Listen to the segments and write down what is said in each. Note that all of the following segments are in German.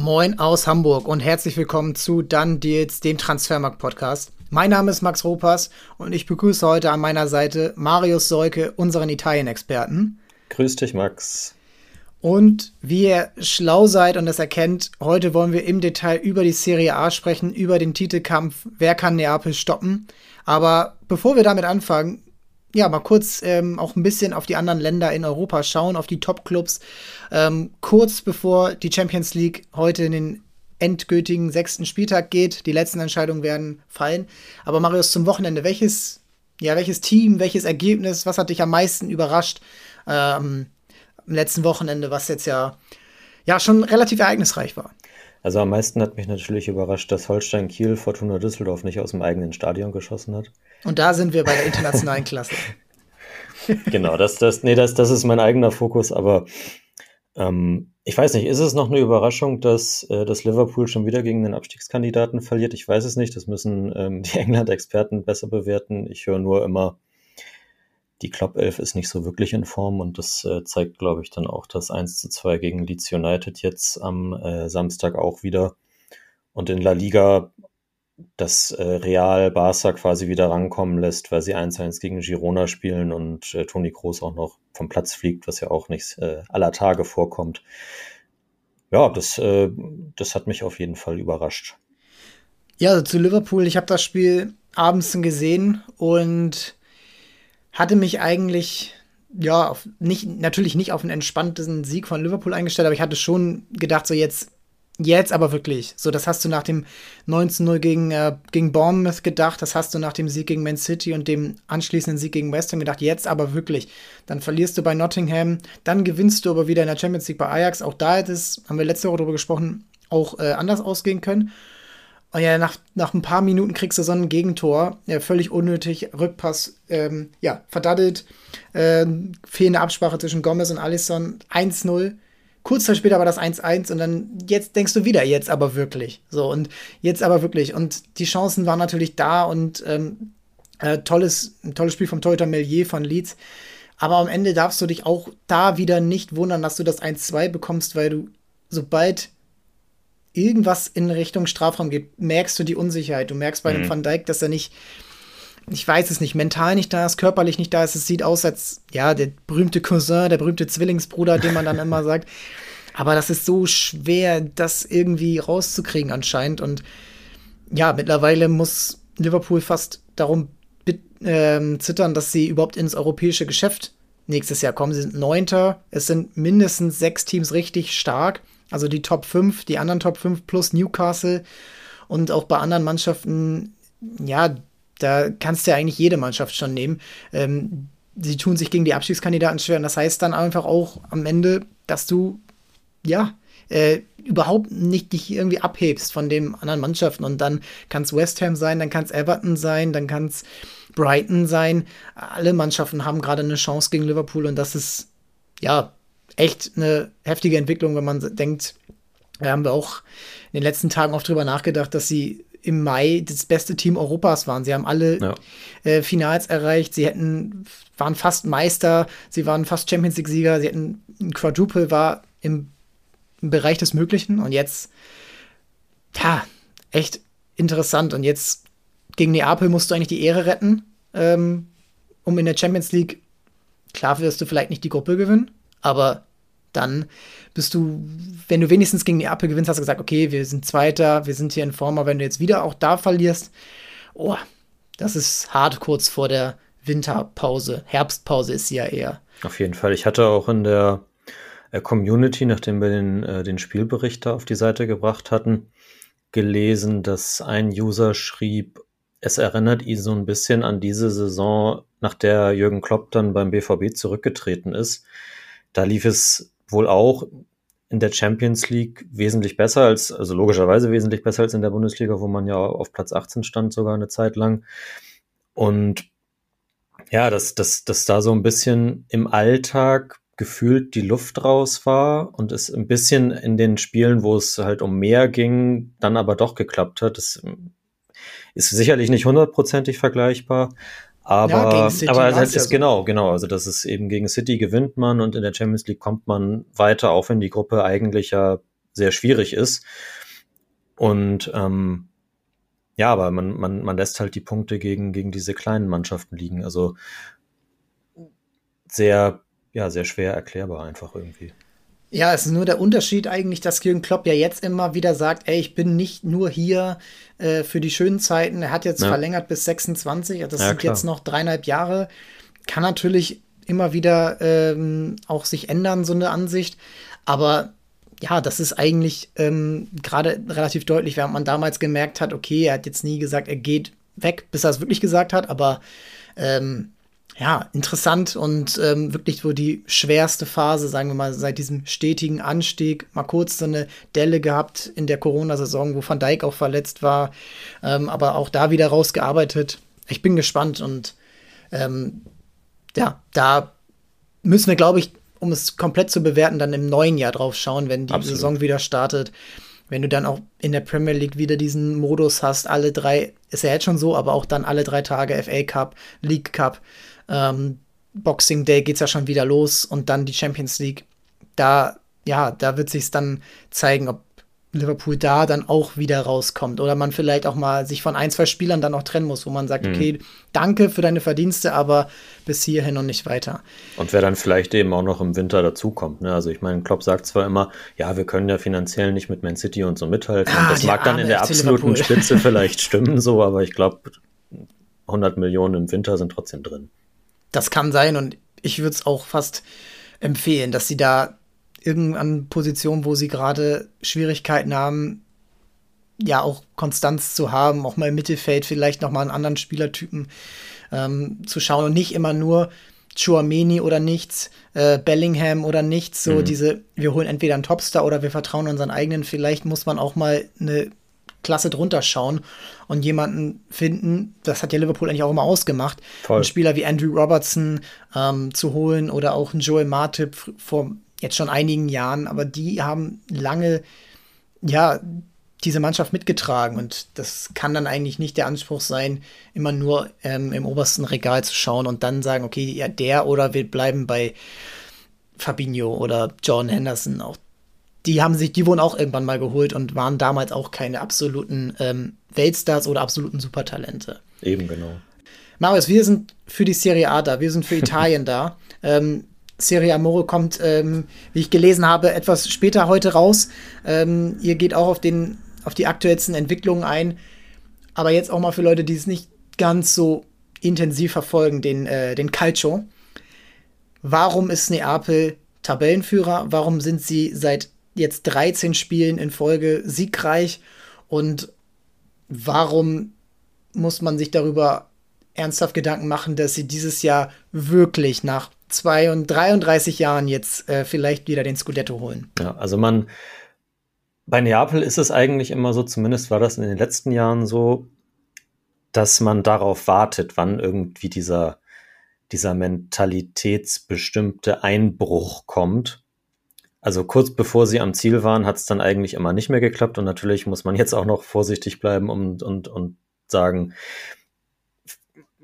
Moin aus Hamburg und herzlich willkommen zu Dann Deals, dem Transfermarkt-Podcast. Mein Name ist Max Ropas und ich begrüße heute an meiner Seite Marius Seuke, unseren Italien-Experten. Grüß dich, Max. Und wie ihr schlau seid und das erkennt, heute wollen wir im Detail über die Serie A sprechen, über den Titelkampf, wer kann Neapel stoppen. Aber bevor wir damit anfangen, ja, mal kurz ähm, auch ein bisschen auf die anderen Länder in Europa schauen, auf die Top-Clubs. Ähm, kurz bevor die Champions League heute in den endgültigen sechsten Spieltag geht. Die letzten Entscheidungen werden fallen. Aber Marius, zum Wochenende, welches, ja, welches Team, welches Ergebnis, was hat dich am meisten überrascht ähm, am letzten Wochenende, was jetzt ja, ja schon relativ ereignisreich war? Also am meisten hat mich natürlich überrascht, dass Holstein Kiel Fortuna Düsseldorf nicht aus dem eigenen Stadion geschossen hat. Und da sind wir bei der internationalen Klasse. genau, das, das, nee, das, das ist mein eigener Fokus, aber ähm, ich weiß nicht, ist es noch eine Überraschung, dass, äh, dass Liverpool schon wieder gegen den Abstiegskandidaten verliert? Ich weiß es nicht, das müssen ähm, die England-Experten besser bewerten. Ich höre nur immer, die Club 11 ist nicht so wirklich in Form und das äh, zeigt, glaube ich, dann auch das 1 zu 2 gegen Leeds United jetzt am äh, Samstag auch wieder. Und in La Liga, dass äh, Real Barca quasi wieder rankommen lässt, weil sie 1-1 gegen Girona spielen und äh, Toni Kroos auch noch vom Platz fliegt, was ja auch nicht äh, aller Tage vorkommt. Ja, das, äh, das hat mich auf jeden Fall überrascht. Ja, also zu Liverpool, ich habe das Spiel abends gesehen und hatte mich eigentlich ja, auf, nicht, natürlich nicht auf einen entspannten Sieg von Liverpool eingestellt, aber ich hatte schon gedacht, so jetzt, jetzt aber wirklich. So, das hast du nach dem 19-0 gegen, äh, gegen Bournemouth gedacht, das hast du nach dem Sieg gegen Man City und dem anschließenden Sieg gegen West Ham gedacht, jetzt aber wirklich. Dann verlierst du bei Nottingham, dann gewinnst du aber wieder in der Champions League bei Ajax. Auch da hätte es, haben wir letzte Woche darüber gesprochen, auch äh, anders ausgehen können. Und ja, nach, nach ein paar Minuten kriegst du so ein Gegentor, ja, völlig unnötig, Rückpass, ähm, ja, verdaddelt, äh, fehlende Absprache zwischen Gomez und Alisson, 1-0. Kurz Zeit später war das 1-1 und dann jetzt denkst du wieder, jetzt aber wirklich. So, und jetzt aber wirklich. Und die Chancen waren natürlich da und ähm, äh, tolles, ein tolles Spiel vom Torhüter Melier von Leeds. Aber am Ende darfst du dich auch da wieder nicht wundern, dass du das 1-2 bekommst, weil du, sobald irgendwas in Richtung Strafraum geht, merkst du die Unsicherheit. Du merkst bei mhm. dem Van Dijk, dass er nicht, ich weiß es nicht, mental nicht da ist, körperlich nicht da ist. Es sieht aus als, ja, der berühmte Cousin, der berühmte Zwillingsbruder, den man dann immer sagt. Aber das ist so schwer, das irgendwie rauszukriegen anscheinend. Und ja, mittlerweile muss Liverpool fast darum äh, zittern, dass sie überhaupt ins europäische Geschäft nächstes Jahr kommen. Sie sind Neunter. Es sind mindestens sechs Teams richtig stark. Also die Top 5, die anderen Top 5 plus Newcastle und auch bei anderen Mannschaften, ja, da kannst du ja eigentlich jede Mannschaft schon nehmen. Ähm, sie tun sich gegen die Abstiegskandidaten schwer und das heißt dann einfach auch am Ende, dass du, ja, äh, überhaupt nicht dich irgendwie abhebst von den anderen Mannschaften und dann kann es West Ham sein, dann kann es Everton sein, dann kann es Brighton sein. Alle Mannschaften haben gerade eine Chance gegen Liverpool und das ist, ja, echt eine heftige Entwicklung, wenn man denkt, da haben wir auch in den letzten Tagen oft drüber nachgedacht, dass sie im Mai das beste Team Europas waren. Sie haben alle ja. äh, Finals erreicht, sie hätten, waren fast Meister, sie waren fast Champions League-Sieger, sie hätten ein Quadruple war im, im Bereich des Möglichen und jetzt, ja, echt interessant. Und jetzt gegen Neapel musst du eigentlich die Ehre retten, ähm, um in der Champions League, klar wirst du vielleicht nicht die Gruppe gewinnen, aber dann bist du, wenn du wenigstens gegen die Apple gewinnst, hast du gesagt, okay, wir sind Zweiter, wir sind hier in Form, aber wenn du jetzt wieder auch da verlierst, oh, das ist hart kurz vor der Winterpause. Herbstpause ist sie ja eher. Auf jeden Fall. Ich hatte auch in der äh, Community, nachdem wir den, äh, den Spielbericht da auf die Seite gebracht hatten, gelesen, dass ein User schrieb, es erinnert ihn so ein bisschen an diese Saison, nach der Jürgen Klopp dann beim BVB zurückgetreten ist da lief es wohl auch in der Champions League wesentlich besser als, also logischerweise wesentlich besser als in der Bundesliga, wo man ja auf Platz 18 stand sogar eine Zeit lang. Und ja, dass, dass, dass da so ein bisschen im Alltag gefühlt die Luft raus war und es ein bisschen in den Spielen, wo es halt um mehr ging, dann aber doch geklappt hat. Das ist sicherlich nicht hundertprozentig vergleichbar, aber, ja, aber halt ist so. genau, genau. Also das ist eben gegen City gewinnt man und in der Champions League kommt man weiter, auch wenn die Gruppe eigentlich ja sehr schwierig ist. Und ähm, ja, aber man, man, man lässt halt die Punkte gegen, gegen diese kleinen Mannschaften liegen. Also sehr, ja, sehr schwer erklärbar einfach irgendwie. Ja, es ist nur der Unterschied eigentlich, dass Jürgen Klopp ja jetzt immer wieder sagt, ey, ich bin nicht nur hier äh, für die schönen Zeiten. Er hat jetzt ja. verlängert bis 26, das ja, sind klar. jetzt noch dreieinhalb Jahre. Kann natürlich immer wieder ähm, auch sich ändern, so eine Ansicht. Aber ja, das ist eigentlich ähm, gerade relativ deutlich, während man damals gemerkt hat, okay, er hat jetzt nie gesagt, er geht weg, bis er es wirklich gesagt hat, aber ähm, ja, interessant und ähm, wirklich so die schwerste Phase, sagen wir mal, seit diesem stetigen Anstieg. Mal kurz so eine Delle gehabt in der Corona-Saison, wo Van Dijk auch verletzt war, ähm, aber auch da wieder rausgearbeitet. Ich bin gespannt und ähm, ja, da müssen wir, glaube ich, um es komplett zu bewerten, dann im neuen Jahr drauf schauen, wenn die Absolut. Saison wieder startet. Wenn du dann auch in der Premier League wieder diesen Modus hast, alle drei, ist ja jetzt schon so, aber auch dann alle drei Tage FA Cup, League Cup ähm, Boxing Day geht es ja schon wieder los und dann die Champions League. Da, ja, da wird sich dann zeigen, ob Liverpool da dann auch wieder rauskommt oder man vielleicht auch mal sich von ein, zwei Spielern dann auch trennen muss, wo man sagt, mhm. okay, danke für deine Verdienste, aber bis hierhin und nicht weiter. Und wer dann vielleicht eben auch noch im Winter dazukommt. Ne? Also ich meine, Klopp sagt zwar immer, ja, wir können ja finanziell nicht mit Man City und so mithalten. Ah, und das mag dann in der absoluten Spitze vielleicht stimmen, so, aber ich glaube, 100 Millionen im Winter sind trotzdem drin das kann sein und ich würde es auch fast empfehlen, dass sie da irgendeine Position, wo sie gerade Schwierigkeiten haben, ja auch Konstanz zu haben, auch mal im Mittelfeld vielleicht noch mal einen anderen Spielertypen ähm, zu schauen und nicht immer nur Chouameni oder nichts, äh, Bellingham oder nichts, so mhm. diese, wir holen entweder einen Topstar oder wir vertrauen unseren eigenen, vielleicht muss man auch mal eine Klasse drunter schauen und jemanden finden, das hat ja Liverpool eigentlich auch immer ausgemacht, Voll. einen Spieler wie Andrew Robertson ähm, zu holen oder auch einen Joel Martip vor jetzt schon einigen Jahren, aber die haben lange, ja, diese Mannschaft mitgetragen und das kann dann eigentlich nicht der Anspruch sein, immer nur ähm, im obersten Regal zu schauen und dann sagen, okay, ja, der oder wir bleiben bei Fabinho oder John Henderson. Auch die haben sich, die wurden auch irgendwann mal geholt und waren damals auch keine absoluten ähm, Weltstars oder absoluten Supertalente. Eben genau. Marius, wir sind für die Serie A da, wir sind für Italien da. Ähm, Serie Amore kommt, ähm, wie ich gelesen habe, etwas später heute raus. Ähm, ihr geht auch auf, den, auf die aktuellsten Entwicklungen ein. Aber jetzt auch mal für Leute, die es nicht ganz so intensiv verfolgen, den, äh, den Calcio. Warum ist Neapel Tabellenführer? Warum sind sie seit jetzt 13 Spielen in Folge siegreich und warum muss man sich darüber ernsthaft Gedanken machen, dass sie dieses Jahr wirklich nach 33 Jahren jetzt äh, vielleicht wieder den Scudetto holen? Ja, also man, bei Neapel ist es eigentlich immer so, zumindest war das in den letzten Jahren so, dass man darauf wartet, wann irgendwie dieser, dieser mentalitätsbestimmte Einbruch kommt also kurz bevor sie am Ziel waren, hat es dann eigentlich immer nicht mehr geklappt. Und natürlich muss man jetzt auch noch vorsichtig bleiben und, und, und sagen,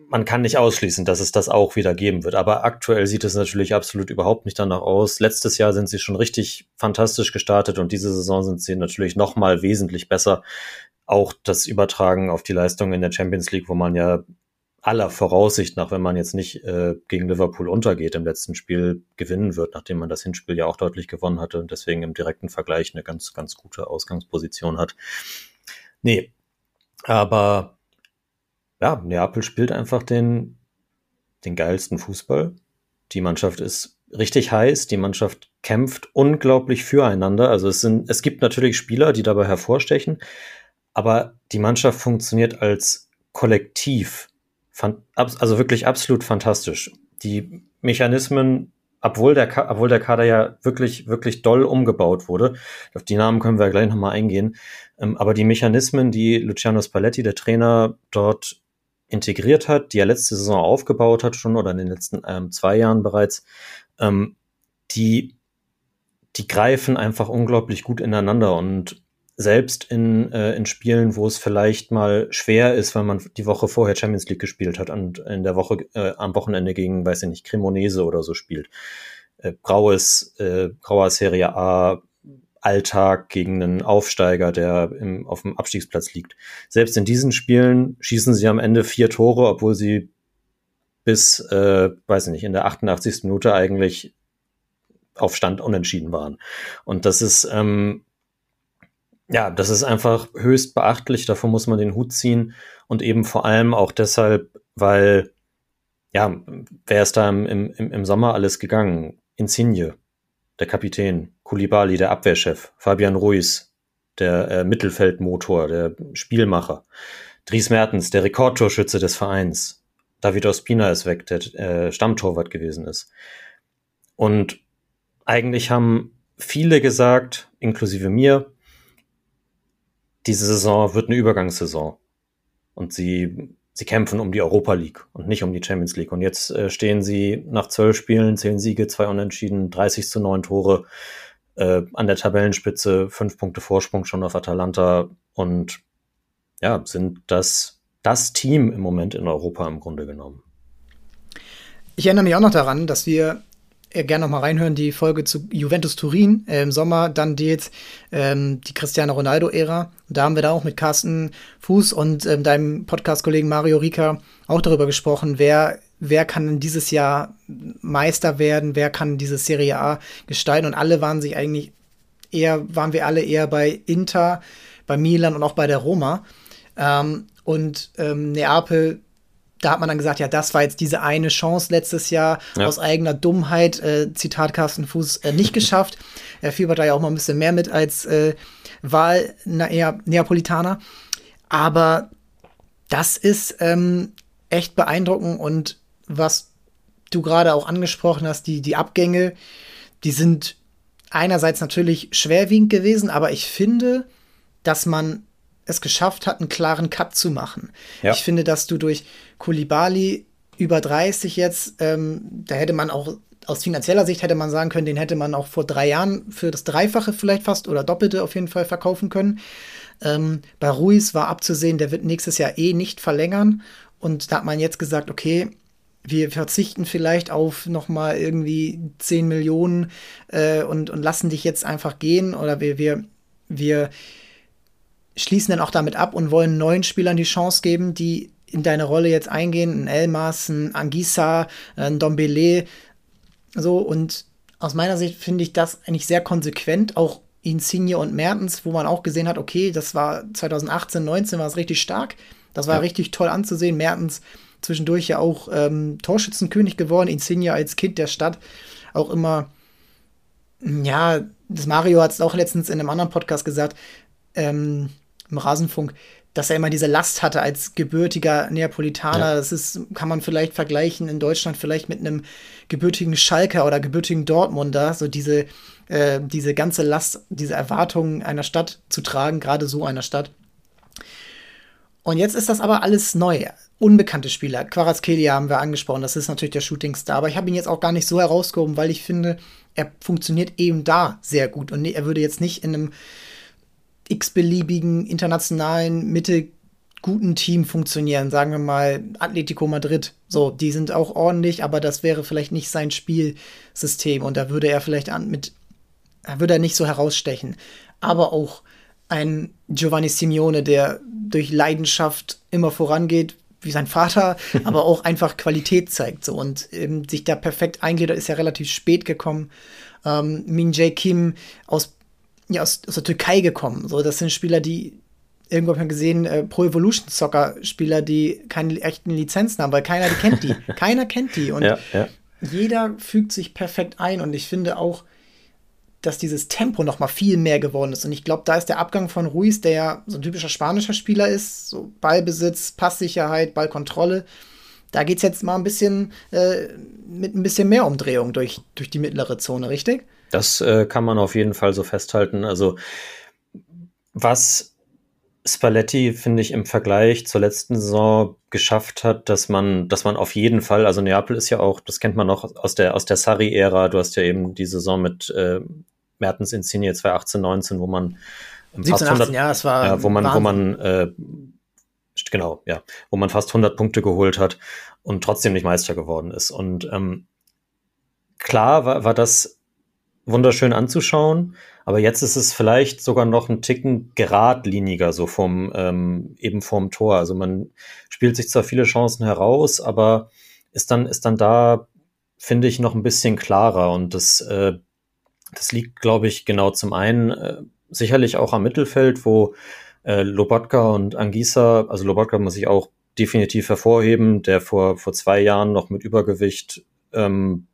man kann nicht ausschließen, dass es das auch wieder geben wird. Aber aktuell sieht es natürlich absolut überhaupt nicht danach aus. Letztes Jahr sind sie schon richtig fantastisch gestartet und diese Saison sind sie natürlich noch mal wesentlich besser. Auch das Übertragen auf die Leistung in der Champions League, wo man ja aller Voraussicht nach, wenn man jetzt nicht äh, gegen Liverpool untergeht im letzten Spiel, gewinnen wird, nachdem man das Hinspiel ja auch deutlich gewonnen hatte und deswegen im direkten Vergleich eine ganz, ganz gute Ausgangsposition hat. Nee, aber ja, Neapel spielt einfach den, den geilsten Fußball. Die Mannschaft ist richtig heiß, die Mannschaft kämpft unglaublich füreinander. Also es sind, es gibt natürlich Spieler, die dabei hervorstechen, aber die Mannschaft funktioniert als Kollektiv also wirklich absolut fantastisch. Die Mechanismen, obwohl der, obwohl der Kader ja wirklich, wirklich doll umgebaut wurde, auf die Namen können wir gleich nochmal eingehen, ähm, aber die Mechanismen, die Luciano Spalletti, der Trainer, dort integriert hat, die er letzte Saison aufgebaut hat schon oder in den letzten ähm, zwei Jahren bereits, ähm, die, die greifen einfach unglaublich gut ineinander und selbst in, äh, in Spielen, wo es vielleicht mal schwer ist, weil man die Woche vorher Champions League gespielt hat und in der Woche äh, am Wochenende gegen, weiß ich nicht, Cremonese oder so spielt. Äh, graues, äh, grauer Serie A, Alltag gegen einen Aufsteiger, der im, auf dem Abstiegsplatz liegt. Selbst in diesen Spielen schießen sie am Ende vier Tore, obwohl sie bis, äh, weiß ich nicht, in der 88. Minute eigentlich auf Stand unentschieden waren. Und das ist, ähm, ja, das ist einfach höchst beachtlich. Davor muss man den Hut ziehen und eben vor allem auch deshalb, weil, ja, wer ist da im, im, im Sommer alles gegangen? Insigne, der Kapitän, Kulibali, der Abwehrchef, Fabian Ruiz, der äh, Mittelfeldmotor, der Spielmacher, Dries Mertens, der Rekordtorschütze des Vereins, David Ospina ist weg, der äh, Stammtorwart gewesen ist. Und eigentlich haben viele gesagt, inklusive mir, diese Saison wird eine Übergangssaison. Und sie, sie kämpfen um die Europa League und nicht um die Champions League. Und jetzt äh, stehen sie nach zwölf Spielen, zehn Siege, zwei Unentschieden, 30 zu neun Tore äh, an der Tabellenspitze, fünf Punkte Vorsprung schon auf Atalanta und ja, sind das, das Team im Moment in Europa im Grunde genommen. Ich erinnere mich auch noch daran, dass wir gerne noch mal reinhören, die Folge zu Juventus Turin äh, im Sommer, dann die jetzt ähm, die Cristiano Ronaldo-Ära. Da haben wir da auch mit Carsten Fuß und ähm, deinem Podcast-Kollegen Mario Rika auch darüber gesprochen, wer, wer kann dieses Jahr Meister werden, wer kann diese Serie A gestalten. Und alle waren sich eigentlich eher, waren wir alle eher bei Inter, bei Milan und auch bei der Roma. Ähm, und ähm, Neapel da hat man dann gesagt, ja, das war jetzt diese eine Chance letztes Jahr ja. aus eigener Dummheit, äh, Zitat Carsten Fuß, äh, nicht geschafft. Er fiebert da ja auch mal ein bisschen mehr mit als äh, Wahl na, eher Neapolitaner. Aber das ist ähm, echt beeindruckend und was du gerade auch angesprochen hast, die, die Abgänge, die sind einerseits natürlich schwerwiegend gewesen, aber ich finde, dass man es geschafft hat, einen klaren Cut zu machen. Ja. Ich finde, dass du durch Kulibali über 30 jetzt, ähm, da hätte man auch aus finanzieller Sicht hätte man sagen können, den hätte man auch vor drei Jahren für das Dreifache vielleicht fast oder Doppelte auf jeden Fall verkaufen können. Ähm, bei Ruiz war abzusehen, der wird nächstes Jahr eh nicht verlängern. Und da hat man jetzt gesagt, okay, wir verzichten vielleicht auf nochmal irgendwie 10 Millionen äh, und, und lassen dich jetzt einfach gehen. Oder wir, wir, wir schließen dann auch damit ab und wollen neuen Spielern die Chance geben, die in deine Rolle jetzt eingehen. Ein Elmas, ein Angisa, ein Dombele. So, und aus meiner Sicht finde ich das eigentlich sehr konsequent, auch Insigne und Mertens, wo man auch gesehen hat, okay, das war 2018, 19 war es richtig stark. Das war ja. richtig toll anzusehen. Mertens zwischendurch ja auch ähm, Torschützenkönig geworden, Insigne als Kind der Stadt auch immer, ja, das Mario hat es auch letztens in einem anderen Podcast gesagt, ähm, im Rasenfunk, dass er immer diese Last hatte als gebürtiger Neapolitaner. Ja. Das ist, kann man vielleicht vergleichen in Deutschland vielleicht mit einem gebürtigen Schalker oder gebürtigen Dortmunder, so diese, äh, diese ganze Last, diese Erwartungen einer Stadt zu tragen, gerade so einer Stadt. Und jetzt ist das aber alles neu. Unbekannte Spieler. Quarazkelia haben wir angesprochen, das ist natürlich der Shootingstar, aber ich habe ihn jetzt auch gar nicht so herausgehoben, weil ich finde, er funktioniert eben da sehr gut und er würde jetzt nicht in einem x-beliebigen internationalen Mitte guten Team funktionieren, sagen wir mal Atletico Madrid. So, die sind auch ordentlich, aber das wäre vielleicht nicht sein Spielsystem und da würde er vielleicht an mit, da würde er nicht so herausstechen. Aber auch ein Giovanni Simeone, der durch Leidenschaft immer vorangeht, wie sein Vater, aber auch einfach Qualität zeigt so und ähm, sich da perfekt eingliedert, ist ja relativ spät gekommen. Ähm, Min Jae Kim aus ja, aus, aus der Türkei gekommen. So, das sind Spieler, die irgendwo habe ich gesehen, äh, Pro Evolution Soccer Spieler, die keine echten Lizenzen haben, weil keiner die kennt die. keiner kennt die. Und ja, ja. jeder fügt sich perfekt ein. Und ich finde auch, dass dieses Tempo noch mal viel mehr geworden ist. Und ich glaube, da ist der Abgang von Ruiz, der ja so ein typischer spanischer Spieler ist, so Ballbesitz, Passsicherheit, Ballkontrolle. Da geht es jetzt mal ein bisschen äh, mit ein bisschen mehr Umdrehung durch, durch die mittlere Zone, richtig? Das äh, kann man auf jeden Fall so festhalten. Also was Spalletti, finde ich, im Vergleich zur letzten Saison geschafft hat, dass man, dass man auf jeden Fall, also Neapel ist ja auch, das kennt man noch aus der, aus der Sarri-Ära, du hast ja eben die Saison mit äh, Mertens Insigne 2018, 19, wo man 17, fast 100, 18, ja, es war ja, wo man, Wahnsinn. wo man äh, genau, ja, wo man fast 100 Punkte geholt hat und trotzdem nicht Meister geworden ist. Und ähm, klar war, war das wunderschön anzuschauen, aber jetzt ist es vielleicht sogar noch ein Ticken geradliniger, so vom ähm, eben vom Tor. Also man spielt sich zwar viele Chancen heraus, aber ist dann ist dann da finde ich noch ein bisschen klarer und das äh, das liegt, glaube ich, genau zum einen äh, sicherlich auch am Mittelfeld, wo äh, Lobotka und Angisa, also Lobotka muss ich auch definitiv hervorheben, der vor, vor zwei Jahren noch mit Übergewicht ähm,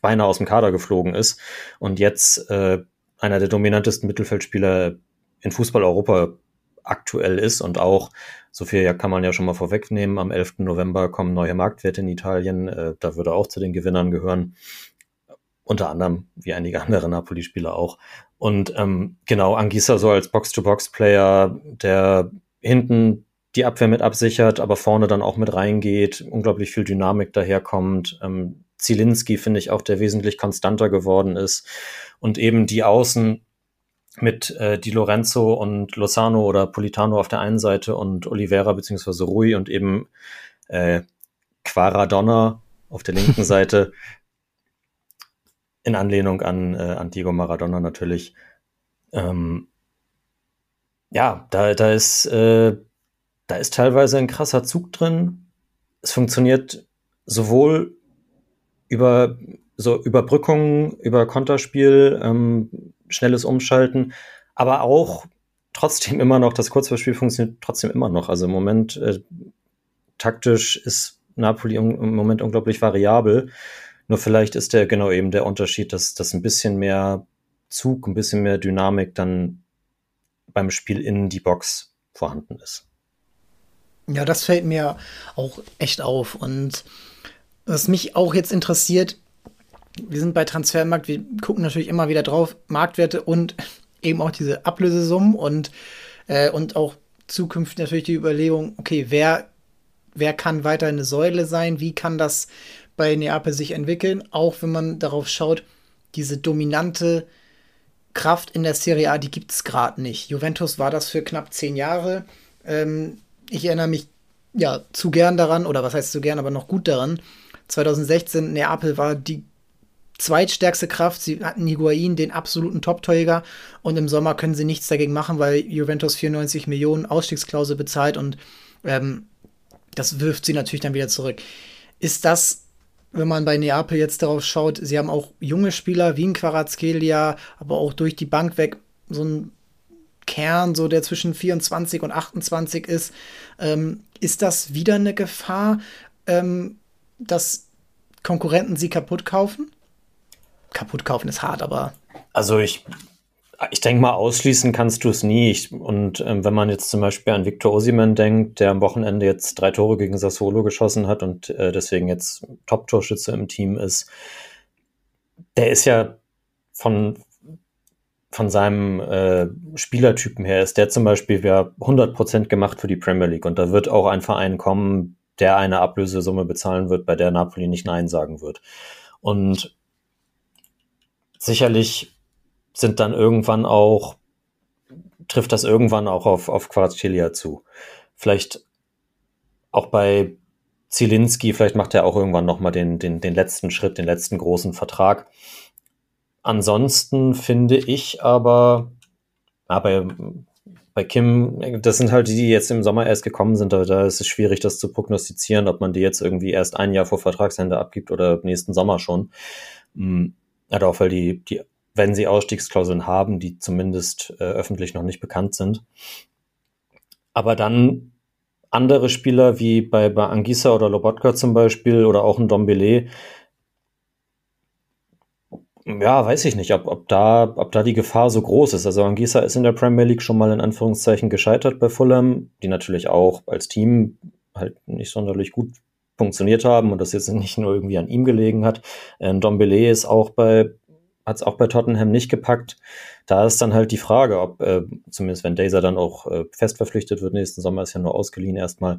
beinahe aus dem Kader geflogen ist und jetzt äh, einer der dominantesten Mittelfeldspieler in Fußball Europa aktuell ist und auch, so viel kann man ja schon mal vorwegnehmen, am 11. November kommen neue Marktwerte in Italien, äh, da würde auch zu den Gewinnern gehören. Unter anderem, wie einige andere Napoli-Spieler auch. Und ähm, genau, Angisa so als Box-to-Box-Player, der hinten die Abwehr mit absichert, aber vorne dann auch mit reingeht, unglaublich viel Dynamik daherkommt. Ähm, Zielinski finde ich auch, der wesentlich konstanter geworden ist. Und eben die Außen mit äh, Di Lorenzo und Lozano oder Politano auf der einen Seite und Oliveira beziehungsweise Rui und eben äh, Quaradonna auf der linken Seite in Anlehnung an, äh, an Diego Maradona natürlich. Ähm, ja, da, da ist äh, da ist teilweise ein krasser Zug drin. Es funktioniert sowohl über so Überbrückungen, über Konterspiel, ähm, schnelles Umschalten, aber auch trotzdem immer noch, das Kurzverspiel funktioniert trotzdem immer noch. Also im Moment äh, taktisch ist Napoli im Moment unglaublich variabel. Nur vielleicht ist der genau eben der Unterschied, dass das ein bisschen mehr Zug, ein bisschen mehr Dynamik dann beim Spiel in die Box vorhanden ist. Ja, das fällt mir auch echt auf. Und was mich auch jetzt interessiert, wir sind bei Transfermarkt, wir gucken natürlich immer wieder drauf, Marktwerte und eben auch diese Ablösesummen und, äh, und auch zukünftig natürlich die Überlegung, okay, wer, wer kann weiter eine Säule sein, wie kann das bei Neapel sich entwickeln, auch wenn man darauf schaut, diese dominante Kraft in der Serie A, die gibt es gerade nicht. Juventus war das für knapp zehn Jahre. Ähm, ich erinnere mich ja zu gern daran, oder was heißt zu gern, aber noch gut daran. 2016 Neapel war die zweitstärkste Kraft. Sie hatten Higuain, den absoluten Top-Torjäger. Und im Sommer können sie nichts dagegen machen, weil Juventus 94 Millionen Ausstiegsklausel bezahlt und ähm, das wirft sie natürlich dann wieder zurück. Ist das, wenn man bei Neapel jetzt darauf schaut, sie haben auch junge Spieler wie ein Quarazkelia, aber auch durch die Bank weg so ein Kern, so der zwischen 24 und 28 ist, ähm, ist das wieder eine Gefahr, ähm, dass Konkurrenten sie kaputt kaufen? Kaputt kaufen ist hart, aber. Also ich, ich denke mal, ausschließen kannst du es nie. Ich, und ähm, wenn man jetzt zum Beispiel an Victor Osiman denkt, der am Wochenende jetzt drei Tore gegen Sassuolo geschossen hat und äh, deswegen jetzt Top-Torschütze im Team ist, der ist ja von, von seinem äh, Spielertypen her ist der zum Beispiel wäre 100% gemacht für die Premier League und da wird auch ein Verein kommen, der eine Ablösesumme bezahlen wird, bei der Napoli nicht Nein sagen wird. Und sicherlich sind dann irgendwann auch, trifft das irgendwann auch auf, auf Quarazcelia zu. Vielleicht auch bei Zielinski, vielleicht macht er auch irgendwann nochmal den, den, den letzten Schritt, den letzten großen Vertrag. Ansonsten finde ich aber, aber bei Kim, das sind halt die, die jetzt im Sommer erst gekommen sind, da, da ist es schwierig, das zu prognostizieren, ob man die jetzt irgendwie erst ein Jahr vor Vertragsende abgibt oder nächsten Sommer schon. Hm, ja, auch weil die, die, wenn sie Ausstiegsklauseln haben, die zumindest äh, öffentlich noch nicht bekannt sind. Aber dann andere Spieler wie bei, bei Angisa oder Lobotka zum Beispiel oder auch ein Dombele, ja, weiß ich nicht, ob, ob, da, ob da die Gefahr so groß ist. Also Angisa ist in der Premier League schon mal in Anführungszeichen gescheitert bei Fulham, die natürlich auch als Team halt nicht sonderlich gut funktioniert haben und das jetzt nicht nur irgendwie an ihm gelegen hat. Ähm, Dombele ist auch bei, hat es auch bei Tottenham nicht gepackt. Da ist dann halt die Frage, ob, äh, zumindest wenn Dazer dann auch äh, fest verpflichtet wird, nächsten Sommer ist ja nur ausgeliehen erstmal,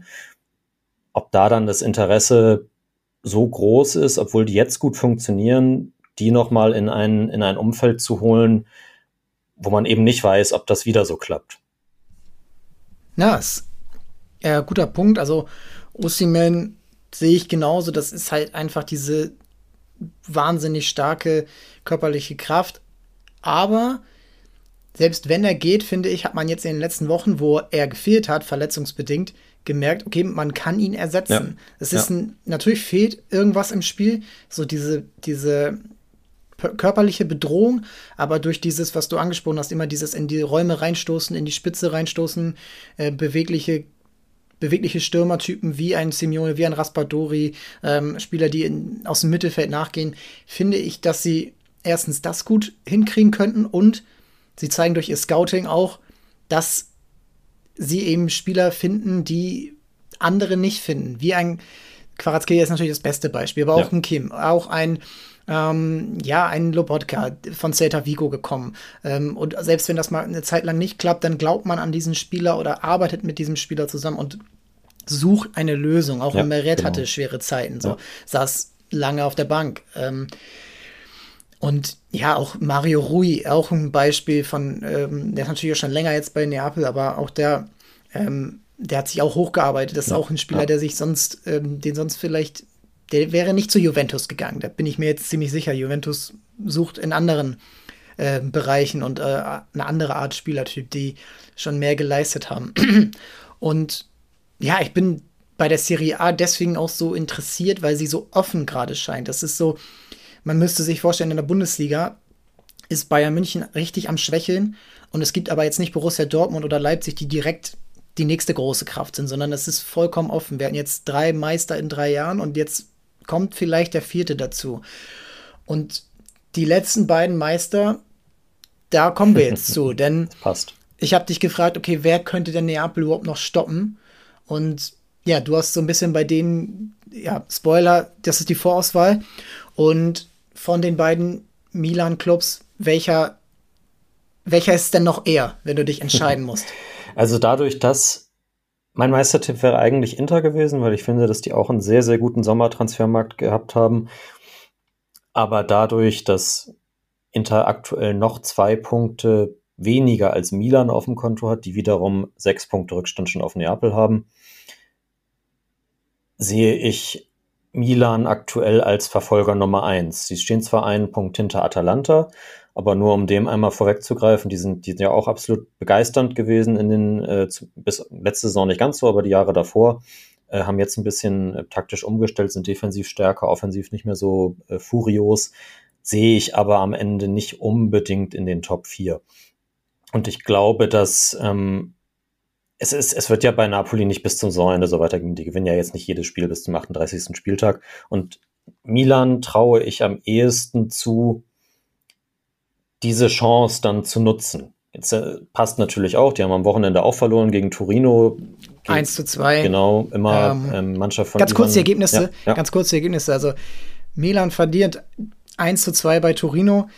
ob da dann das Interesse so groß ist, obwohl die jetzt gut funktionieren, die nochmal in ein, in ein Umfeld zu holen, wo man eben nicht weiß, ob das wieder so klappt. Na, ist äh, guter Punkt. Also Ossiman sehe ich genauso. Das ist halt einfach diese wahnsinnig starke körperliche Kraft. Aber selbst wenn er geht, finde ich, hat man jetzt in den letzten Wochen, wo er gefehlt hat, verletzungsbedingt, gemerkt, okay, man kann ihn ersetzen. Ja. Es ist ja. ein, natürlich fehlt irgendwas im Spiel, so diese, diese körperliche Bedrohung, aber durch dieses, was du angesprochen hast, immer dieses in die Räume reinstoßen, in die Spitze reinstoßen, äh, bewegliche bewegliche Stürmertypen wie ein Simeone, wie ein Raspadori, ähm, Spieler, die in, aus dem Mittelfeld nachgehen, finde ich, dass sie erstens das gut hinkriegen könnten und sie zeigen durch ihr Scouting auch, dass sie eben Spieler finden, die andere nicht finden. Wie ein Quarazkelia ist natürlich das beste Beispiel, aber auch ja. ein Kim, auch ein ähm, ja, ein Lobotka von Celta Vigo gekommen. Ähm, und selbst wenn das mal eine Zeit lang nicht klappt, dann glaubt man an diesen Spieler oder arbeitet mit diesem Spieler zusammen und sucht eine Lösung. Auch ja, Meret genau. hatte schwere Zeiten, so ja. saß lange auf der Bank. Ähm, und ja, auch Mario Rui, auch ein Beispiel von, ähm, der ist natürlich schon länger jetzt bei Neapel, aber auch der, ähm, der hat sich auch hochgearbeitet. Das ist ja, auch ein Spieler, ja. der sich sonst, ähm, den sonst vielleicht, der wäre nicht zu Juventus gegangen. Da bin ich mir jetzt ziemlich sicher. Juventus sucht in anderen äh, Bereichen und äh, eine andere Art Spielertyp, die schon mehr geleistet haben. und ja, ich bin bei der Serie A deswegen auch so interessiert, weil sie so offen gerade scheint. Das ist so, man müsste sich vorstellen, in der Bundesliga ist Bayern München richtig am Schwächeln und es gibt aber jetzt nicht Borussia Dortmund oder Leipzig, die direkt die nächste große Kraft sind, sondern es ist vollkommen offen. Wir hatten jetzt drei Meister in drei Jahren und jetzt kommt vielleicht der vierte dazu. Und die letzten beiden Meister, da kommen wir jetzt zu, denn passt. ich habe dich gefragt, okay, wer könnte denn Neapel überhaupt noch stoppen? Und ja, du hast so ein bisschen bei denen, ja, Spoiler, das ist die Vorauswahl. Und von den beiden Milan-Clubs, welcher, welcher ist denn noch eher, wenn du dich entscheiden musst? Also dadurch, dass mein Meistertipp wäre eigentlich Inter gewesen, weil ich finde, dass die auch einen sehr, sehr guten Sommertransfermarkt gehabt haben. Aber dadurch, dass Inter aktuell noch zwei Punkte weniger als Milan auf dem Konto hat, die wiederum sechs Punkte Rückstand schon auf Neapel haben, sehe ich Milan aktuell als Verfolger Nummer eins. Sie stehen zwar einen Punkt hinter Atalanta, aber nur um dem einmal vorwegzugreifen, die sind, die sind ja auch absolut begeisternd gewesen in den, äh, zu, bis letzte Saison nicht ganz so, aber die Jahre davor, äh, haben jetzt ein bisschen äh, taktisch umgestellt, sind defensiv stärker, offensiv nicht mehr so äh, furios, sehe ich aber am Ende nicht unbedingt in den Top 4. Und ich glaube, dass ähm, es, ist, es wird ja bei Napoli nicht bis zum Saisonende so weitergehen. Die gewinnen ja jetzt nicht jedes Spiel bis zum 38. Spieltag. Und Milan traue ich am ehesten zu, diese Chance dann zu nutzen. Jetzt äh, passt natürlich auch, die haben am Wochenende auch verloren gegen Turino. 1 zu 2. Genau, immer ähm, ähm, Mannschaft von. Ganz kurz die Ergebnisse, ja, ja. ganz kurz die Ergebnisse. Also Milan verliert 1 zu 2 bei Turino.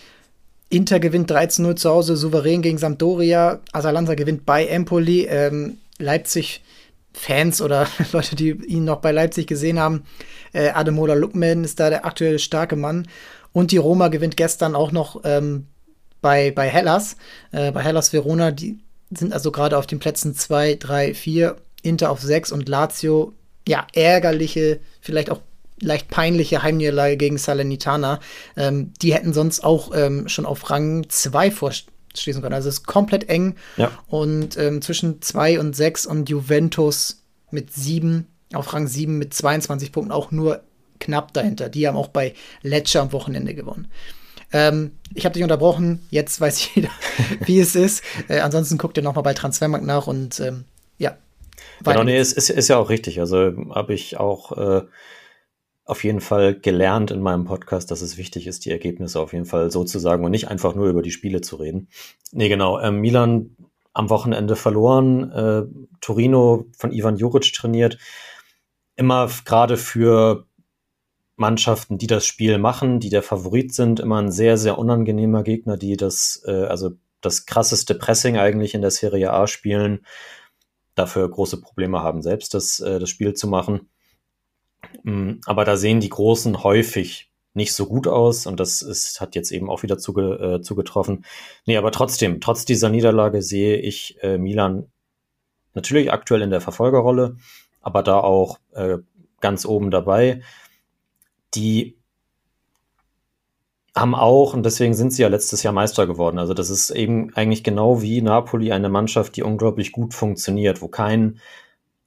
Inter gewinnt 13-0 zu Hause souverän gegen Sampdoria. Atalanta gewinnt bei Empoli. Ähm, Leipzig Fans oder Leute, die ihn noch bei Leipzig gesehen haben, äh, Ademola Lukman ist da der aktuelle starke Mann. Und die Roma gewinnt gestern auch noch ähm, bei, bei Hellas, äh, bei Hellas Verona. Die sind also gerade auf den Plätzen 2, 3, 4, Inter auf 6 und Lazio, ja, ärgerliche, vielleicht auch leicht peinliche Heimniederlage gegen Salernitana. Ähm, die hätten sonst auch ähm, schon auf Rang 2 vorschließen können. Also es ist komplett eng. Ja. Und ähm, zwischen 2 und 6 und Juventus mit 7, auf Rang 7 mit 22 Punkten auch nur knapp dahinter. Die haben auch bei Lecce am Wochenende gewonnen. Ähm, ich habe dich unterbrochen, jetzt weiß jeder, wie es ist. Äh, ansonsten guckt ihr nochmal bei Transfermarkt nach und ähm, ja. Genau, nee, ist, ist, ist ja auch richtig. Also habe ich auch äh, auf jeden Fall gelernt in meinem Podcast, dass es wichtig ist, die Ergebnisse auf jeden Fall so zu sagen und nicht einfach nur über die Spiele zu reden. Nee, genau. Ähm, Milan am Wochenende verloren, äh, Torino von Ivan Juric trainiert. Immer gerade für Mannschaften, die das Spiel machen, die der Favorit sind, immer ein sehr, sehr unangenehmer Gegner, die das, äh, also das krasseste Pressing eigentlich in der Serie A spielen, dafür große Probleme haben, selbst das, äh, das Spiel zu machen. Mm, aber da sehen die Großen häufig nicht so gut aus und das ist, hat jetzt eben auch wieder zuge, äh, zugetroffen. Nee, aber trotzdem, trotz dieser Niederlage sehe ich äh, Milan natürlich aktuell in der Verfolgerrolle, aber da auch äh, ganz oben dabei. Die haben auch, und deswegen sind sie ja letztes Jahr Meister geworden. Also das ist eben eigentlich genau wie Napoli eine Mannschaft, die unglaublich gut funktioniert, wo kein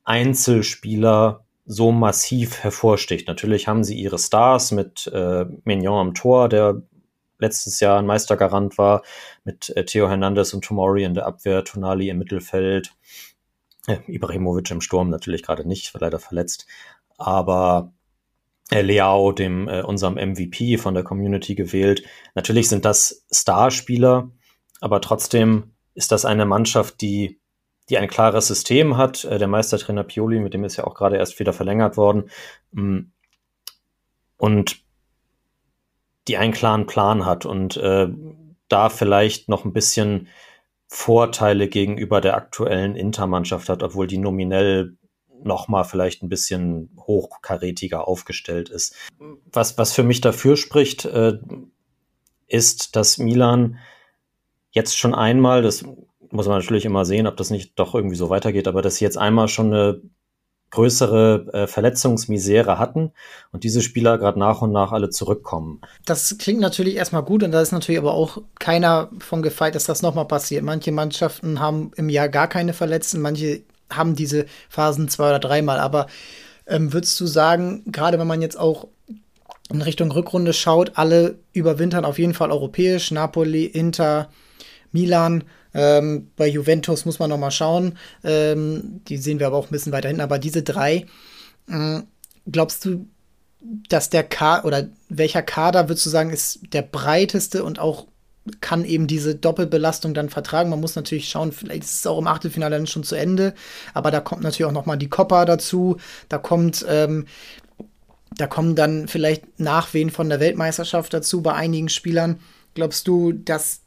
Einzelspieler so massiv hervorsticht. Natürlich haben sie ihre Stars mit äh, Mignon am Tor, der letztes Jahr ein Meistergarant war, mit äh, Theo Hernandez und Tomori in der Abwehr, Tonali im Mittelfeld, äh, Ibrahimovic im Sturm natürlich gerade nicht, war leider verletzt. Aber Leao, dem äh, unserem MVP von der Community gewählt. Natürlich sind das Starspieler, aber trotzdem ist das eine Mannschaft, die die ein klares System hat. Äh, der Meistertrainer Pioli, mit dem ist ja auch gerade erst wieder verlängert worden. Mm, und die einen klaren Plan hat und äh, da vielleicht noch ein bisschen Vorteile gegenüber der aktuellen Intermannschaft hat, obwohl die nominell noch mal vielleicht ein bisschen hochkarätiger aufgestellt ist. Was, was für mich dafür spricht, äh, ist, dass Milan jetzt schon einmal, das muss man natürlich immer sehen, ob das nicht doch irgendwie so weitergeht, aber dass sie jetzt einmal schon eine größere äh, Verletzungsmisere hatten und diese Spieler gerade nach und nach alle zurückkommen. Das klingt natürlich erstmal gut und da ist natürlich aber auch keiner von gefeit, dass das nochmal passiert. Manche Mannschaften haben im Jahr gar keine Verletzten, manche haben diese Phasen zwei oder dreimal. Aber ähm, würdest du sagen, gerade wenn man jetzt auch in Richtung Rückrunde schaut, alle überwintern auf jeden Fall europäisch, Napoli, Inter, Milan. Ähm, bei Juventus muss man noch mal schauen. Ähm, die sehen wir aber auch ein bisschen weiter hinten. Aber diese drei, äh, glaubst du, dass der Kader oder welcher Kader würdest du sagen, ist der breiteste und auch kann eben diese Doppelbelastung dann vertragen. Man muss natürlich schauen, vielleicht ist es auch im Achtelfinale dann schon zu Ende, aber da kommt natürlich auch noch mal die Coppa dazu. Da kommt, ähm, da kommen dann vielleicht Nachwehen von der Weltmeisterschaft dazu bei einigen Spielern. Glaubst du, dass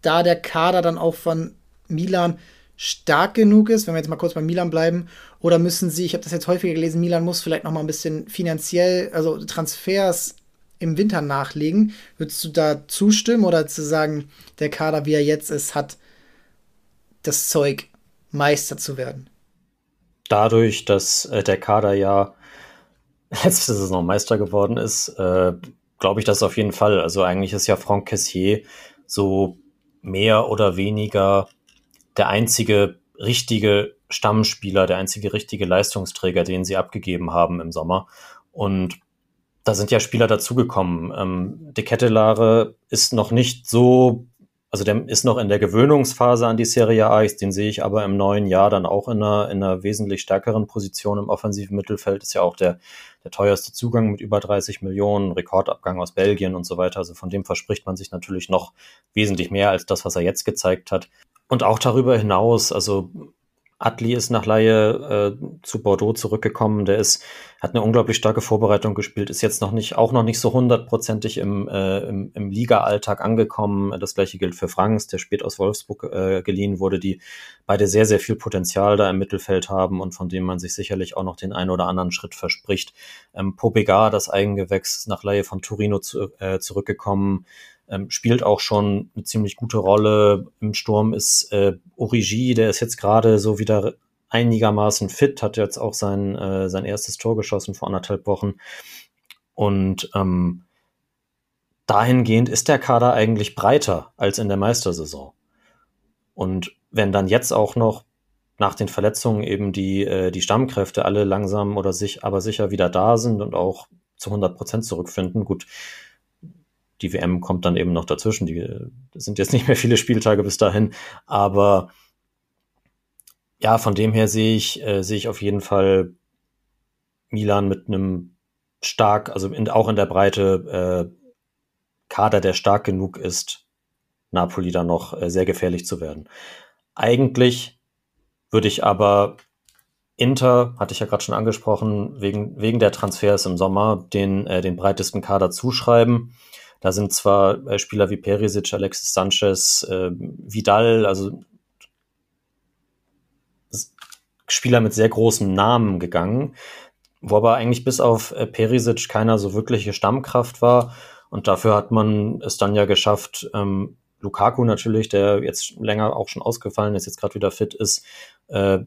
da der Kader dann auch von Milan stark genug ist, wenn wir jetzt mal kurz bei Milan bleiben, oder müssen sie, ich habe das jetzt häufiger gelesen, Milan muss vielleicht noch mal ein bisschen finanziell, also Transfers im Winter nachlegen. Würdest du da zustimmen oder zu sagen, der Kader, wie er jetzt ist, hat das Zeug, Meister zu werden? Dadurch, dass äh, der Kader ja letzte Saison Meister geworden ist, äh, glaube ich das auf jeden Fall. Also eigentlich ist ja Franck Cassier so mehr oder weniger der einzige richtige Stammspieler, der einzige richtige Leistungsträger, den sie abgegeben haben im Sommer. Und da sind ja Spieler dazugekommen. Ähm, De Kettelare ist noch nicht so, also der ist noch in der Gewöhnungsphase an die Serie A. Den sehe ich aber im neuen Jahr dann auch in einer, in einer wesentlich stärkeren Position im offensiven Mittelfeld. Ist ja auch der, der teuerste Zugang mit über 30 Millionen, Rekordabgang aus Belgien und so weiter. Also von dem verspricht man sich natürlich noch wesentlich mehr als das, was er jetzt gezeigt hat. Und auch darüber hinaus, also Atli ist nach Laie äh, zu Bordeaux zurückgekommen. Der ist, hat eine unglaublich starke Vorbereitung gespielt, ist jetzt noch nicht, auch noch nicht so hundertprozentig im, äh, im, im Liga-Alltag angekommen. Das gleiche gilt für Franks, der spät aus Wolfsburg äh, geliehen wurde, die beide sehr, sehr viel Potenzial da im Mittelfeld haben und von dem man sich sicherlich auch noch den einen oder anderen Schritt verspricht. Ähm, Pobega, das Eigengewächs, nach Laie von Torino zu, äh, zurückgekommen ähm, spielt auch schon eine ziemlich gute Rolle. Im Sturm ist äh, Origi, der ist jetzt gerade so wieder einigermaßen fit, hat jetzt auch sein, äh, sein erstes Tor geschossen vor anderthalb Wochen. Und ähm, dahingehend ist der Kader eigentlich breiter als in der Meistersaison. Und wenn dann jetzt auch noch nach den Verletzungen eben die, äh, die Stammkräfte alle langsam oder sich aber sicher wieder da sind und auch zu 100 Prozent zurückfinden, gut, die WM kommt dann eben noch dazwischen. Die sind jetzt nicht mehr viele Spieltage bis dahin, aber ja, von dem her sehe ich, äh, sehe ich auf jeden Fall Milan mit einem stark, also in, auch in der Breite äh, Kader, der stark genug ist, Napoli dann noch äh, sehr gefährlich zu werden. Eigentlich würde ich aber Inter, hatte ich ja gerade schon angesprochen, wegen, wegen der Transfers im Sommer den, äh, den breitesten Kader zuschreiben. Da sind zwar äh, Spieler wie Perisic, Alexis Sanchez, äh, Vidal, also Spieler mit sehr großen Namen gegangen, wo aber eigentlich bis auf äh, Perisic keiner so wirkliche Stammkraft war. Und dafür hat man es dann ja geschafft, ähm, Lukaku natürlich, der jetzt länger auch schon ausgefallen ist, jetzt gerade wieder fit ist, äh,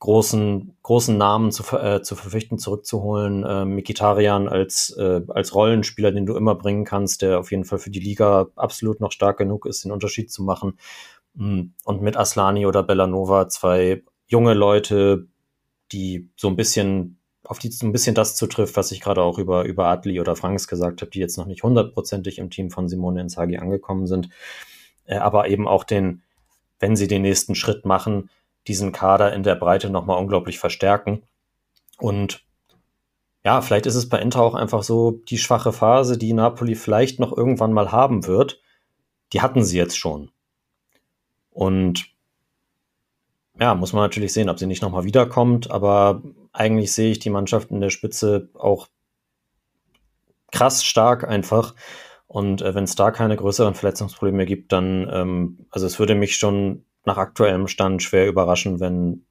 großen, großen Namen zu, äh, zu verpflichten, zurückzuholen. Äh, Mikitarian als, äh, als Rollenspieler, den du immer bringen kannst, der auf jeden Fall für die Liga absolut noch stark genug ist, den Unterschied zu machen. Mm, und mit Aslani oder Bellanova zwei junge Leute, die so ein bisschen auf die so ein bisschen das zutrifft, was ich gerade auch über, über Adli oder Franks gesagt habe, die jetzt noch nicht hundertprozentig im Team von Simone Inzaghi angekommen sind, äh, aber eben auch den, wenn sie den nächsten Schritt machen, diesen Kader in der Breite nochmal unglaublich verstärken. Und ja, vielleicht ist es bei Inter auch einfach so, die schwache Phase, die Napoli vielleicht noch irgendwann mal haben wird, die hatten sie jetzt schon. Und ja, muss man natürlich sehen, ob sie nicht nochmal wiederkommt, aber eigentlich sehe ich die Mannschaft in der Spitze auch krass stark einfach. Und äh, wenn es da keine größeren Verletzungsprobleme gibt, dann, ähm, also es würde mich schon nach aktuellem Stand schwer überraschen, wenn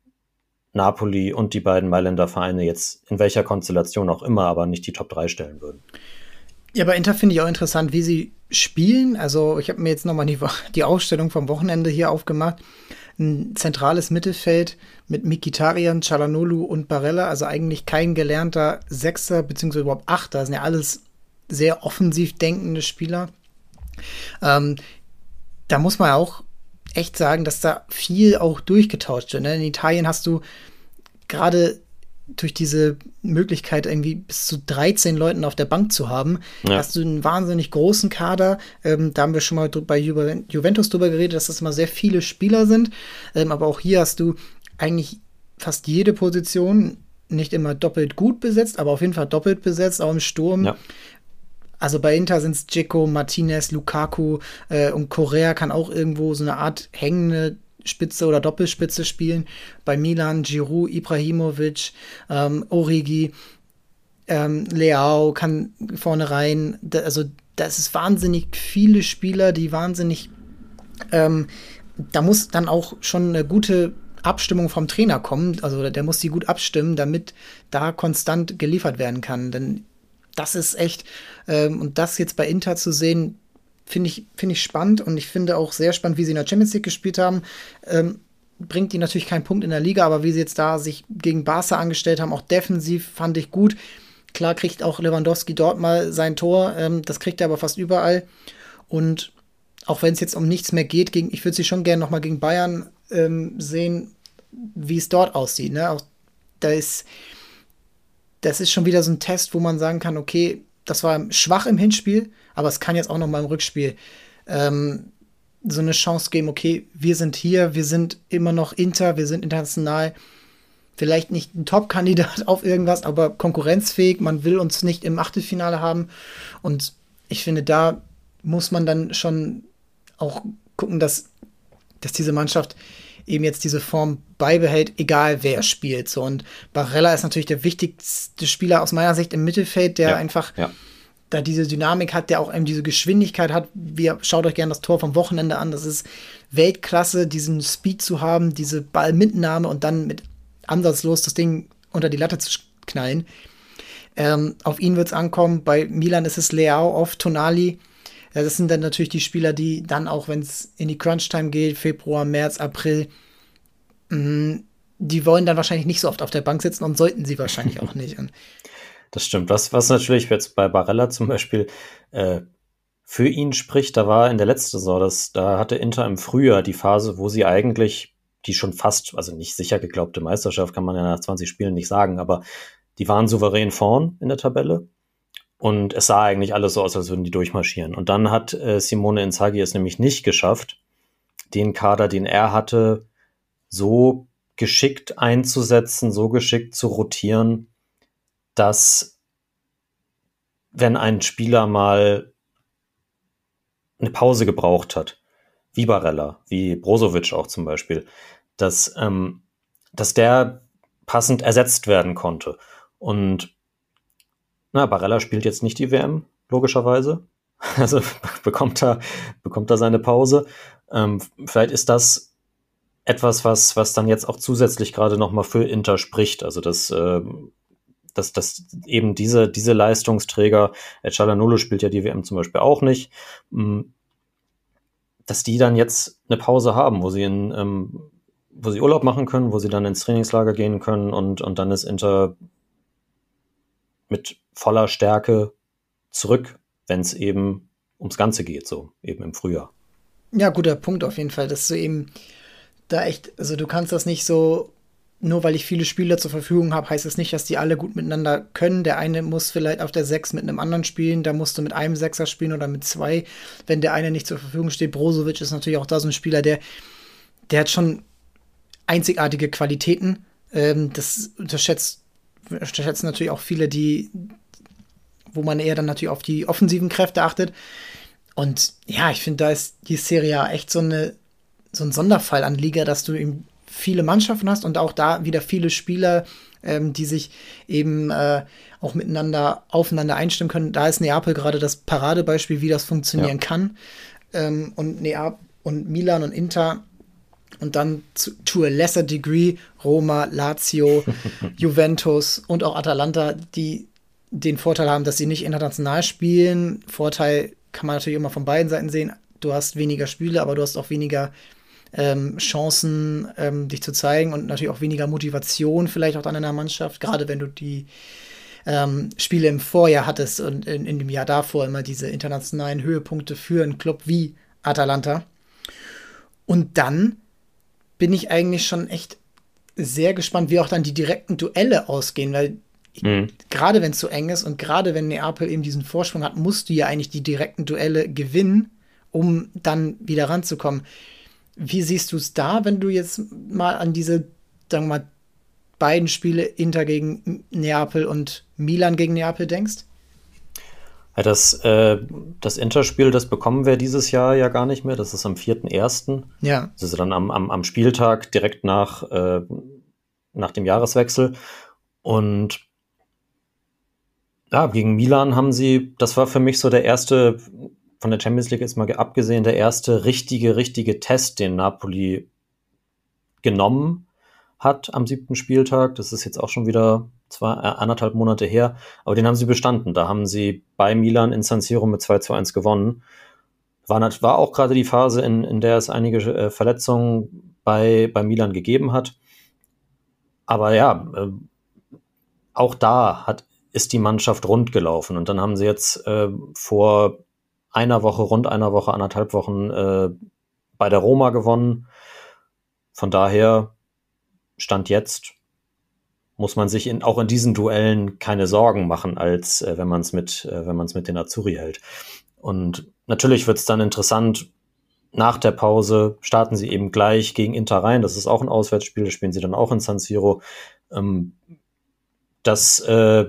Napoli und die beiden Mailänder Vereine jetzt in welcher Konstellation auch immer, aber nicht die Top 3 stellen würden. Ja, bei Inter finde ich auch interessant, wie sie spielen. Also ich habe mir jetzt nochmal die, die Ausstellung vom Wochenende hier aufgemacht. Ein zentrales Mittelfeld mit Mikitarian, Chalanolu und Barella, also eigentlich kein gelernter Sechser beziehungsweise überhaupt Achter. Das sind ja alles sehr offensiv denkende Spieler. Ähm, da muss man auch echt sagen, dass da viel auch durchgetauscht wird. Ne? In Italien hast du gerade durch diese Möglichkeit, irgendwie bis zu 13 Leuten auf der Bank zu haben, ja. hast du einen wahnsinnig großen Kader. Ähm, da haben wir schon mal bei Juventus drüber geredet, dass das immer sehr viele Spieler sind. Ähm, aber auch hier hast du eigentlich fast jede Position nicht immer doppelt gut besetzt, aber auf jeden Fall doppelt besetzt, auch im Sturm. Ja. Also bei Inter sind es Dzeko, Martinez, Lukaku äh, und Correa kann auch irgendwo so eine Art hängende Spitze oder Doppelspitze spielen. Bei Milan, Giroud, Ibrahimovic, ähm, Origi, ähm, Leao kann vorne rein. Da, also das ist wahnsinnig viele Spieler, die wahnsinnig ähm, da muss dann auch schon eine gute Abstimmung vom Trainer kommen. Also der muss die gut abstimmen, damit da konstant geliefert werden kann. Denn das ist echt, ähm, und das jetzt bei Inter zu sehen, finde ich, finde ich spannend und ich finde auch sehr spannend, wie sie in der Champions League gespielt haben. Ähm, bringt die natürlich keinen Punkt in der Liga, aber wie sie jetzt da sich gegen Barca angestellt haben, auch defensiv fand ich gut. Klar kriegt auch Lewandowski dort mal sein Tor, ähm, das kriegt er aber fast überall. Und auch wenn es jetzt um nichts mehr geht, gegen, ich würde sie schon gerne nochmal gegen Bayern ähm, sehen, wie es dort aussieht. Ne? Auch da ist, das ist schon wieder so ein Test, wo man sagen kann, okay, das war schwach im Hinspiel, aber es kann jetzt auch noch mal im Rückspiel ähm, so eine Chance geben, okay, wir sind hier, wir sind immer noch Inter, wir sind international, vielleicht nicht ein Top-Kandidat auf irgendwas, aber konkurrenzfähig, man will uns nicht im Achtelfinale haben. Und ich finde, da muss man dann schon auch gucken, dass, dass diese Mannschaft eben jetzt diese Form beibehält, egal wer spielt. So. Und Barella ist natürlich der wichtigste Spieler aus meiner Sicht im Mittelfeld, der ja, einfach ja. da diese Dynamik hat, der auch eben diese Geschwindigkeit hat. Wir, schaut euch gerne das Tor vom Wochenende an. Das ist Weltklasse, diesen Speed zu haben, diese Ballmitnahme und dann mit ansatzlos das Ding unter die Latte zu knallen. Ähm, auf ihn wird es ankommen. Bei Milan ist es Leao auf Tonali. Ja, das sind dann natürlich die Spieler, die dann auch, wenn es in die Crunch-Time geht, Februar, März, April, mh, die wollen dann wahrscheinlich nicht so oft auf der Bank sitzen und sollten sie wahrscheinlich auch nicht. Das stimmt. Was, was natürlich jetzt bei Barella zum Beispiel äh, für ihn spricht, da war in der letzten Saison, das, da hatte Inter im Frühjahr die Phase, wo sie eigentlich die schon fast, also nicht sicher geglaubte Meisterschaft, kann man ja nach 20 Spielen nicht sagen, aber die waren souverän vorn in der Tabelle und es sah eigentlich alles so aus, als würden die durchmarschieren. Und dann hat äh, Simone Inzaghi es nämlich nicht geschafft, den Kader, den er hatte, so geschickt einzusetzen, so geschickt zu rotieren, dass wenn ein Spieler mal eine Pause gebraucht hat, wie Barella, wie Brozovic auch zum Beispiel, dass, ähm, dass der passend ersetzt werden konnte. Und na, Barella spielt jetzt nicht die WM, logischerweise. Also bekommt er, bekommt er seine Pause. Ähm, vielleicht ist das etwas, was, was dann jetzt auch zusätzlich gerade nochmal für Inter spricht. Also dass, äh, dass, dass eben diese, diese Leistungsträger, Cialanolo spielt ja die WM zum Beispiel auch nicht, mh, mm, dass die dann jetzt eine Pause haben, wo sie in, ähm, wo sie Urlaub machen können, wo sie dann ins Trainingslager gehen können und, und dann ist Inter mit voller Stärke zurück, wenn es eben ums Ganze geht, so eben im Frühjahr. Ja, guter Punkt auf jeden Fall, dass du eben da echt, also du kannst das nicht so, nur weil ich viele Spieler zur Verfügung habe, heißt es das nicht, dass die alle gut miteinander können. Der eine muss vielleicht auf der 6 mit einem anderen spielen, da musst du mit einem Sechser spielen oder mit zwei, wenn der eine nicht zur Verfügung steht. Brozovic ist natürlich auch da so ein Spieler, der, der hat schon einzigartige Qualitäten. Ähm, das unterschätzt, unterschätzen natürlich auch viele, die, wo man eher dann natürlich auf die offensiven Kräfte achtet. Und ja, ich finde, da ist die Serie echt so, eine, so ein Sonderfall an Liga, dass du eben viele Mannschaften hast und auch da wieder viele Spieler, ähm, die sich eben äh, auch miteinander aufeinander einstimmen können. Da ist Neapel gerade das Paradebeispiel, wie das funktionieren ja. kann. Ähm, und Neapel und Milan und Inter und dann zu, to a lesser degree Roma, Lazio, Juventus und auch Atalanta, die den Vorteil haben, dass sie nicht international spielen. Vorteil kann man natürlich immer von beiden Seiten sehen. Du hast weniger Spiele, aber du hast auch weniger ähm, Chancen, ähm, dich zu zeigen und natürlich auch weniger Motivation vielleicht auch an einer Mannschaft, gerade wenn du die ähm, Spiele im Vorjahr hattest und in, in, dem Jahr davor immer diese internationalen Höhepunkte für einen Club wie Atalanta. Und dann bin ich eigentlich schon echt sehr gespannt, wie auch dann die direkten Duelle ausgehen, weil mhm. gerade wenn es so eng ist und gerade wenn Neapel eben diesen Vorsprung hat, musst du ja eigentlich die direkten Duelle gewinnen, um dann wieder ranzukommen. Wie siehst du es da, wenn du jetzt mal an diese, sagen wir mal, beiden Spiele Inter gegen Neapel und Milan gegen Neapel denkst? Ja, das, äh, das Interspiel, das bekommen wir dieses Jahr ja gar nicht mehr. Das ist am 4.1. Ja. Das ist dann am, am, am Spieltag direkt nach, äh, nach dem Jahreswechsel. Und ja, gegen Milan haben sie, das war für mich so der erste, von der Champions League jetzt mal abgesehen, der erste richtige, richtige Test, den Napoli genommen hat am siebten Spieltag. Das ist jetzt auch schon wieder zwar äh, anderthalb Monate her, aber den haben sie bestanden. Da haben sie bei Milan in San Siro mit 2 zu 1 gewonnen. War, war auch gerade die Phase, in, in der es einige äh, Verletzungen bei, bei Milan gegeben hat. Aber ja, äh, auch da hat, ist die Mannschaft rund gelaufen. Und dann haben sie jetzt äh, vor einer Woche, rund einer Woche, anderthalb Wochen äh, bei der Roma gewonnen. Von daher stand jetzt muss man sich in, auch in diesen Duellen keine Sorgen machen, als äh, wenn man es mit, äh, wenn man mit den Azuri hält. Und natürlich wird es dann interessant. Nach der Pause starten sie eben gleich gegen Inter rein. Das ist auch ein Auswärtsspiel. Das spielen sie dann auch in San Siro. Ähm, das, äh,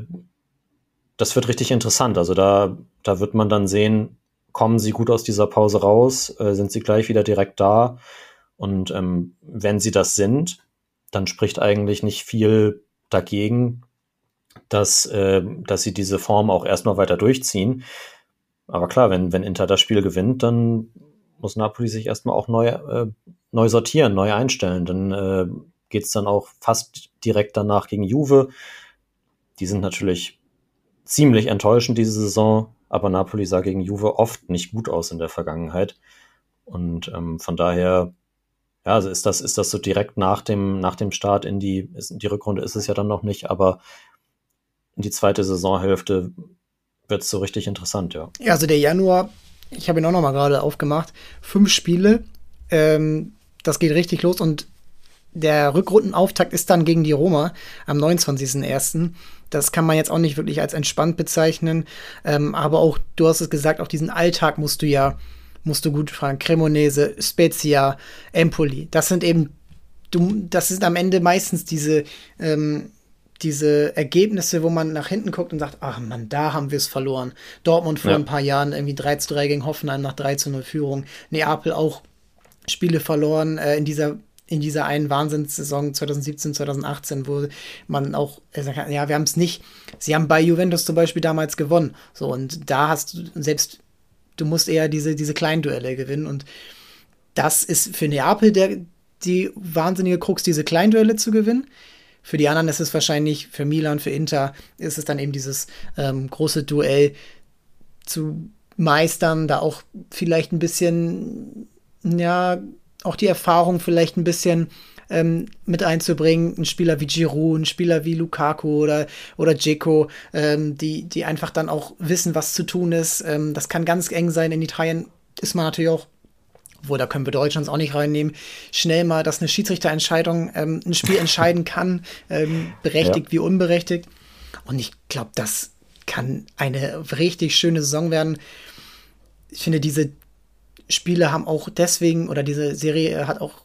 das wird richtig interessant. Also da, da wird man dann sehen, kommen sie gut aus dieser Pause raus, äh, sind sie gleich wieder direkt da. Und ähm, wenn sie das sind, dann spricht eigentlich nicht viel dagegen, dass, äh, dass sie diese Form auch erstmal weiter durchziehen. Aber klar, wenn, wenn Inter das Spiel gewinnt, dann muss Napoli sich erstmal auch neu, äh, neu sortieren, neu einstellen. Dann äh, geht es dann auch fast direkt danach gegen Juve. Die sind natürlich ziemlich enttäuschend diese Saison, aber Napoli sah gegen Juve oft nicht gut aus in der Vergangenheit. Und ähm, von daher ja, also ist das, ist das so direkt nach dem, nach dem Start in die, ist, die Rückrunde ist es ja dann noch nicht, aber in die zweite Saisonhälfte wird es so richtig interessant, ja. Ja, also der Januar, ich habe ihn auch noch mal gerade aufgemacht, fünf Spiele, ähm, das geht richtig los und der Rückrundenauftakt ist dann gegen die Roma am 29.01. Das kann man jetzt auch nicht wirklich als entspannt bezeichnen. Ähm, aber auch, du hast es gesagt, auch diesen Alltag musst du ja musst du gut fragen. Cremonese, Spezia, Empoli. Das sind eben, du, das sind am Ende meistens diese, ähm, diese Ergebnisse, wo man nach hinten guckt und sagt, ach man, da haben wir es verloren. Dortmund vor ja. ein paar Jahren irgendwie 3 zu 3 gegen Hoffenheim nach 3 zu 0 Führung. Neapel auch Spiele verloren äh, in dieser in dieser einen Wahnsinnssaison 2017, 2018, wo man auch äh, sagt, ja, wir haben es nicht. Sie haben bei Juventus zum Beispiel damals gewonnen. So, und da hast du selbst du musst eher diese, diese kleinen Duelle gewinnen. Und das ist für Neapel der, die wahnsinnige Krux, diese kleinen Duelle zu gewinnen. Für die anderen ist es wahrscheinlich, für Milan, für Inter, ist es dann eben dieses ähm, große Duell zu meistern, da auch vielleicht ein bisschen, ja, auch die Erfahrung vielleicht ein bisschen ähm, mit einzubringen. Ein Spieler wie Giroud, ein Spieler wie Lukaku oder, oder Dzeko, ähm, die, die einfach dann auch wissen, was zu tun ist. Ähm, das kann ganz eng sein. In Italien ist man natürlich auch wo da können wir Deutschlands auch nicht reinnehmen, schnell mal, dass eine Schiedsrichterentscheidung ähm, ein Spiel entscheiden kann, ähm, berechtigt ja. wie unberechtigt. Und ich glaube, das kann eine richtig schöne Saison werden. Ich finde, diese Spiele haben auch deswegen, oder diese Serie hat auch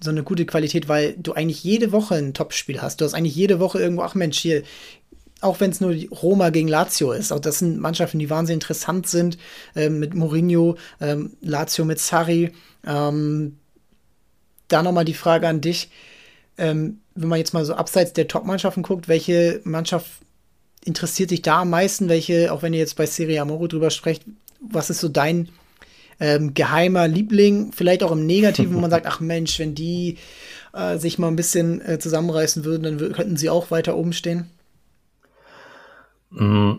so eine gute Qualität, weil du eigentlich jede Woche ein Topspiel hast. Du hast eigentlich jede Woche irgendwo, ach Mensch, hier, auch wenn es nur Roma gegen Lazio ist. Auch das sind Mannschaften, die wahnsinnig interessant sind. Ähm, mit Mourinho, ähm, Lazio mit Sarri. Ähm, da nochmal die Frage an dich. Ähm, wenn man jetzt mal so abseits der Top-Mannschaften guckt, welche Mannschaft interessiert dich da am meisten? Welche, auch wenn ihr jetzt bei Serie Amoro drüber sprecht, was ist so dein ähm, geheimer Liebling? Vielleicht auch im Negativen, wo man sagt, ach Mensch, wenn die äh, sich mal ein bisschen äh, zusammenreißen würden, dann könnten sie auch weiter oben stehen. Mm.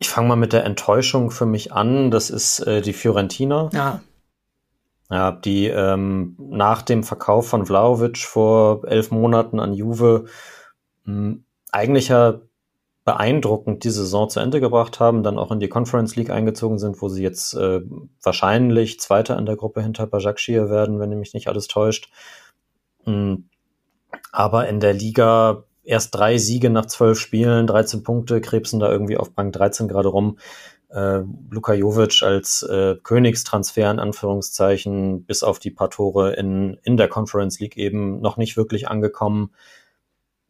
Ich fange mal mit der Enttäuschung für mich an. Das ist äh, die Fiorentina. Ja. Ja, die ähm, nach dem Verkauf von Vlaovic vor elf Monaten an Juve mh, mm, eigentlich ja beeindruckend die Saison zu Ende gebracht haben, dann auch in die Conference League eingezogen sind, wo sie jetzt äh, wahrscheinlich Zweiter in der Gruppe hinter Bajakshir werden, wenn mich nicht alles täuscht. Mhm. Aber in der Liga erst drei Siege nach zwölf Spielen, 13 Punkte, krebsen da irgendwie auf Bank 13 gerade rum. Äh, Luka Jovic als äh, Königstransfer in Anführungszeichen bis auf die paar Tore in, in der Conference League eben noch nicht wirklich angekommen.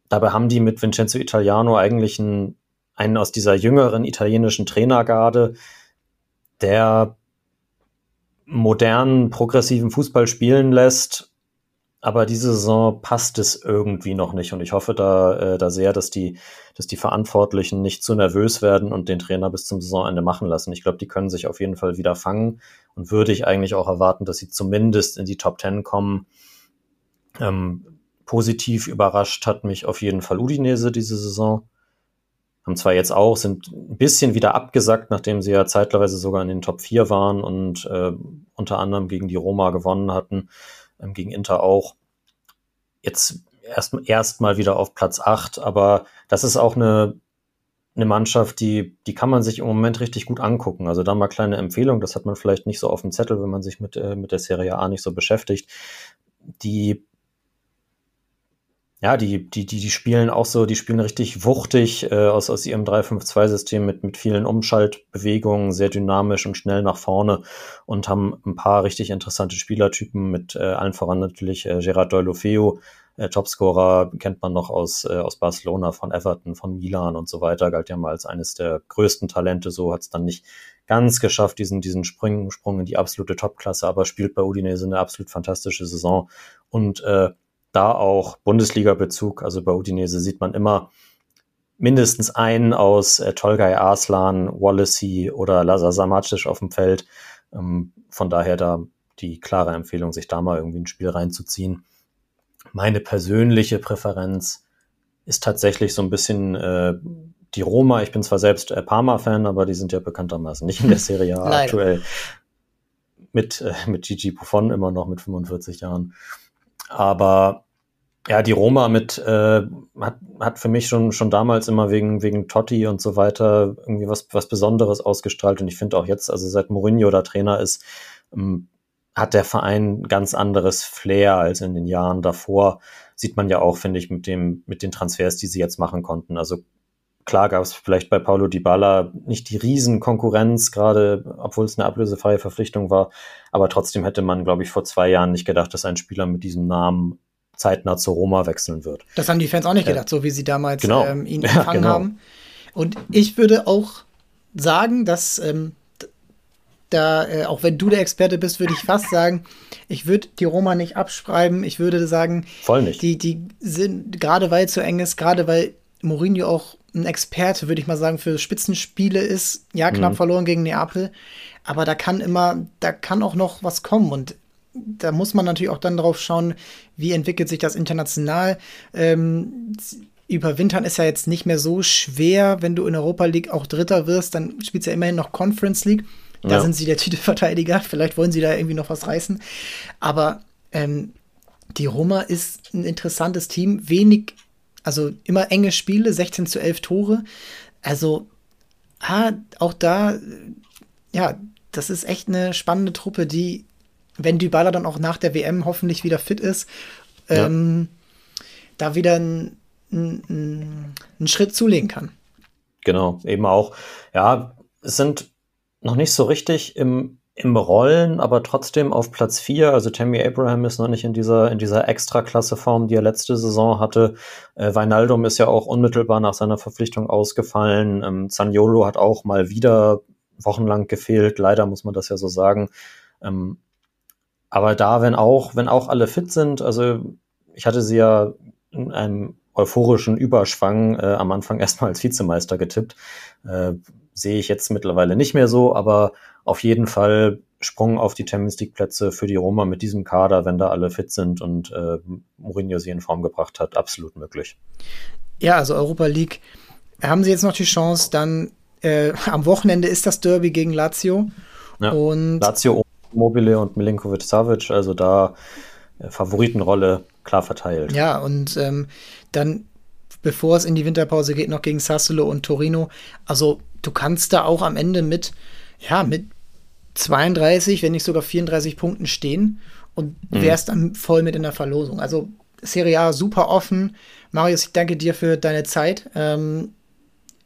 Dabei haben die mit Vincenzo Italiano eigentlich einen, einen aus dieser jüngeren italienischen Trainergarde, der modernen, progressiven Fußball spielen lässt, aber diese Saison passt es irgendwie noch nicht und ich hoffe da, äh, da sehr, dass die, dass die Verantwortlichen nicht zu nervös werden und den Trainer bis zum Saisonende machen lassen. Ich glaube, die können sich auf jeden Fall wieder fangen und würde ich eigentlich auch erwarten, dass sie zumindest in die Top Ten kommen. Ähm, positiv überrascht hat mich auf jeden Fall Udinese diese Saison. Haben zwar jetzt auch, sind ein bisschen wieder abgesackt, nachdem sie ja zeitweise sogar in den Top 4 waren und äh, unter anderem gegen die Roma gewonnen hatten ähm, gegen Inter auch. Jetzt erst, erst mal wieder auf Platz 8, aber das ist auch eine, eine Mannschaft, die, die kann man sich im Moment richtig gut angucken. Also da mal kleine Empfehlung, das hat man vielleicht nicht so auf dem Zettel, wenn man sich mit, äh, mit der Serie A nicht so beschäftigt. Die ja, die, die, die, die spielen auch so, die spielen richtig wuchtig äh, aus, aus ihrem 3-5-2-System mit, mit vielen Umschaltbewegungen, sehr dynamisch und schnell nach vorne und haben ein paar richtig interessante Spielertypen mit äh, allen voran natürlich äh, Gerard Deulofeu, äh, Topscorer, kennt man noch aus, äh, aus Barcelona, von Everton, von Milan und so weiter, galt ja mal als eines der größten Talente, so hat es dann nicht ganz geschafft, diesen, diesen Sprung, Sprung in die absolute Topklasse, aber spielt bei Udinese eine absolut fantastische Saison und äh, da auch Bundesliga-Bezug. Also bei Udinese sieht man immer mindestens einen aus äh, Tolgay Arslan, Wallacey oder Lazar Samacic auf dem Feld. Ähm, von daher da die klare Empfehlung, sich da mal irgendwie ein Spiel reinzuziehen. Meine persönliche Präferenz ist tatsächlich so ein bisschen äh, die Roma. Ich bin zwar selbst äh, Parma-Fan, aber die sind ja bekanntermaßen nicht in der Serie A aktuell. Mit, äh, mit Gigi Buffon immer noch mit 45 Jahren. Aber ja, die Roma mit äh, hat, hat für mich schon, schon damals immer wegen, wegen Totti und so weiter irgendwie was, was Besonderes ausgestrahlt. Und ich finde auch jetzt, also seit Mourinho da Trainer ist, ähm, hat der Verein ganz anderes Flair als in den Jahren davor. Sieht man ja auch, finde ich, mit dem, mit den Transfers, die sie jetzt machen konnten. Also klar gab es vielleicht bei Paulo Dybala nicht die Riesenkonkurrenz, gerade obwohl es eine ablösefreie Verpflichtung war. Aber trotzdem hätte man, glaube ich, vor zwei Jahren nicht gedacht, dass ein Spieler mit diesem Namen zeitnah zu Roma wechseln wird. Das haben die Fans auch nicht gedacht, äh, so wie sie damals genau. ähm, ihn empfangen ja, genau. haben. Und ich würde auch sagen, dass ähm, da, äh, auch wenn du der Experte bist, würde ich fast sagen, ich würde die Roma nicht abschreiben. Ich würde sagen, voll nicht. Die, die sind, gerade weil es so eng ist, gerade weil Mourinho auch ein Experte, würde ich mal sagen, für Spitzenspiele ist. Ja, knapp mhm. verloren gegen Neapel. Aber da kann immer, da kann auch noch was kommen. Und da muss man natürlich auch dann drauf schauen, wie entwickelt sich das international. Ähm, überwintern ist ja jetzt nicht mehr so schwer, wenn du in Europa League auch Dritter wirst, dann spielst du ja immerhin noch Conference League. Da ja. sind sie der Titelverteidiger. Vielleicht wollen sie da irgendwie noch was reißen. Aber ähm, die Roma ist ein interessantes Team, wenig, also immer enge Spiele, 16 zu 11 Tore. Also, ah, auch da, ja, das ist echt eine spannende Truppe, die, wenn Dybala dann auch nach der WM hoffentlich wieder fit ist, ja. ähm, da wieder einen ein Schritt zulegen kann. Genau, eben auch. Ja, es sind noch nicht so richtig im im Rollen, aber trotzdem auf Platz 4. Also Tammy Abraham ist noch nicht in dieser, in dieser Extraklasse-Form, die er letzte Saison hatte. Äh, Weinaldum ist ja auch unmittelbar nach seiner Verpflichtung ausgefallen. Ähm, Zaniolo hat auch mal wieder wochenlang gefehlt. Leider muss man das ja so sagen. Ähm, aber da, wenn auch, wenn auch alle fit sind, also ich hatte sie ja in einem euphorischen Überschwang äh, am Anfang erstmal als Vizemeister getippt. Äh, sehe ich jetzt mittlerweile nicht mehr so, aber auf jeden Fall Sprung auf die Champions League Plätze für die Roma mit diesem Kader, wenn da alle fit sind und äh, Mourinho sie in Form gebracht hat, absolut möglich. Ja, also Europa League haben sie jetzt noch die Chance, dann äh, am Wochenende ist das Derby gegen Lazio. Ja, und Lazio, Mobile und Milinkovic Savic, also da äh, Favoritenrolle klar verteilt. Ja, und ähm, dann, bevor es in die Winterpause geht, noch gegen Sassolo und Torino. Also du kannst da auch am Ende mit, ja, mit 32, wenn nicht sogar 34 Punkten stehen und mhm. wärst dann voll mit in der Verlosung. Also Serie A super offen. Marius, ich danke dir für deine Zeit. Ähm,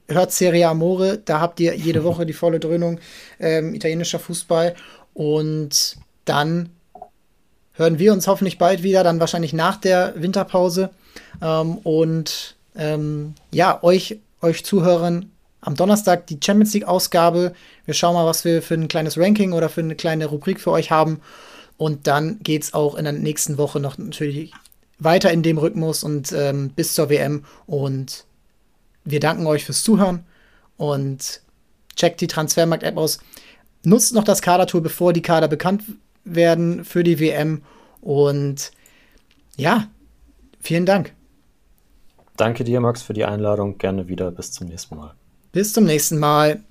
hört Serie Amore, da habt ihr jede Woche die volle Dröhnung ähm, italienischer Fußball. Und dann hören wir uns hoffentlich bald wieder, dann wahrscheinlich nach der Winterpause. Ähm, und ähm, ja, euch, euch Zuhörern am Donnerstag die Champions League-Ausgabe. Wir schauen mal, was wir für ein kleines Ranking oder für eine kleine Rubrik für euch haben. Und dann geht es auch in der nächsten Woche noch natürlich weiter in dem Rhythmus und ähm, bis zur WM. Und wir danken euch fürs Zuhören und checkt die Transfermarkt-App aus. Nutzt noch das Kadertool, bevor die Kader bekannt werden für die WM. Und ja, vielen Dank. Danke dir, Max, für die Einladung. Gerne wieder. Bis zum nächsten Mal. Bis zum nächsten Mal.